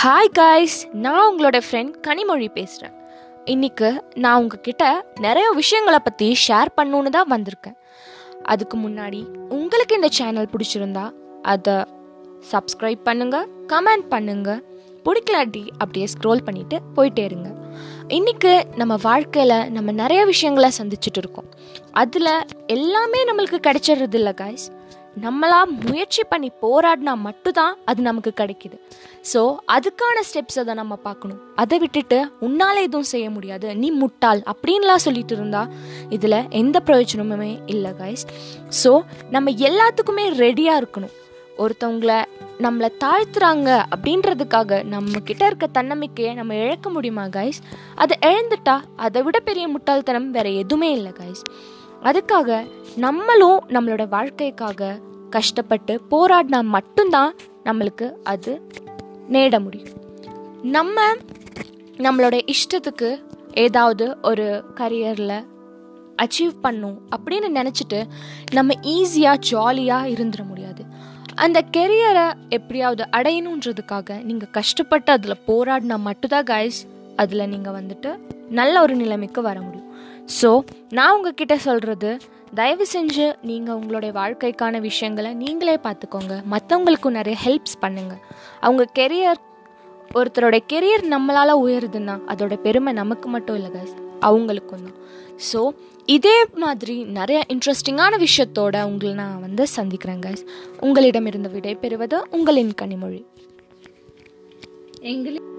Hi guys நான் உங்களோட friend Kanimozhi பேசுகிறேன் இன்னைக்கு நான் உங்ககிட்ட நிறைய விஷயங்களை பற்றி ஷேர் பண்ணணுன்னு தான் வந்திருக்கேன். அதுக்கு முன்னாடி உங்களுக்கு இந்த சேனல் பிடிச்சிருந்தா அதை சப்ஸ்கிரைப் பண்ணுங்கள் கமெண்ட் பண்ணுங்கள் பிடிக்கலாட்டி அப்படியே ஸ்க்ரோல் பண்ணிவிட்டு போயிட்டே இருங்க. இன்னைக்கு நம்ம வாழ்க்கையில் நம்ம நிறைய விஷயங்களை சந்திச்சுட்டு இருக்கோம். அதில் எல்லாமே நம்மளுக்கு கிடைச்சிடுறது இல்லை காய்ஸ் நம்மளா முயற்சி பண்ணி போராடினா மட்டும்தான் அது நமக்கு கிடைக்குது. ஸோ அதுக்கான ஸ்டெப்ஸ் அதை நம்ம பார்க்கணும். அதை விட்டுட்டு உன்னால எதுவும் செய்ய முடியாது. நீ முட்டாள் அப்படின்லாம் சொல்லிட்டு இருந்தா இதில் எந்த பிரயோஜனமுமே இல்லை கைஸ் ஸோ நம்ம எல்லாத்துக்குமே ரெடியாக இருக்கணும். ஒருத்தவங்கள நம்மளை தாழ்த்துறாங்க அப்படின்றதுக்காக நம்ம கிட்ட இருக்க தன்னம்பிக்கையை நம்ம இழக்க முடியுமா கைஸ் அதை இழந்துட்டா அதை விட பெரிய முட்டாள்தனம் வேற எதுவுமே இல்லை கைஸ் அதுக்காக நம்மளும் நம்மளோட வாழ்க்கைக்காக கஷ்டப்பட்டு போராடினா மட்டும்தான் நம்மளுக்கு அது நேட முடியும். நம்ம நம்மளோட இஷ்டத்துக்கு ஏதாவது ஒரு கரியரில் அச்சீவ் பண்ணும் அப்படின்னு நினச்சிட்டு நம்ம ஈஸியாக ஜாலியாக இருந்துட முடியாது. அந்த கெரியரை எப்படியாவது அடையணுன்றதுக்காக நீங்கள் கஷ்டப்பட்டு அதில் போராடினா மட்டும்தான் கைஸ் அதில் நீங்கள் வந்துட்டு நல்ல ஒரு நிலைமைக்கு வர முடியும். ஸோ நான் உங்ககிட்ட சொல்கிறது தயவு செஞ்சு நீங்கள் உங்களுடைய வாழ்க்கைக்கான விஷயங்களை நீங்களே பார்த்துக்கோங்க. மற்றவங்களுக்கும் நிறைய ஹெல்ப்ஸ் பண்ணுங்கள் அவங்க கெரியர் ஒருத்தரோட கெரியர் நம்மளால் உயருதுன்னா அதோட பெருமை நமக்கு மட்டும் இல்லை கஸ் அவங்களுக்கும் தான். ஸோ இதே மாதிரி நிறைய இன்ட்ரெஸ்டிங்கான விஷயத்தோட உங்களை நான் வந்து சந்திக்கிறேன் கைஸ் உங்களிடமிருந்து விடை பெறுவது உங்களின் கனிமொழி. எங்களுக்கு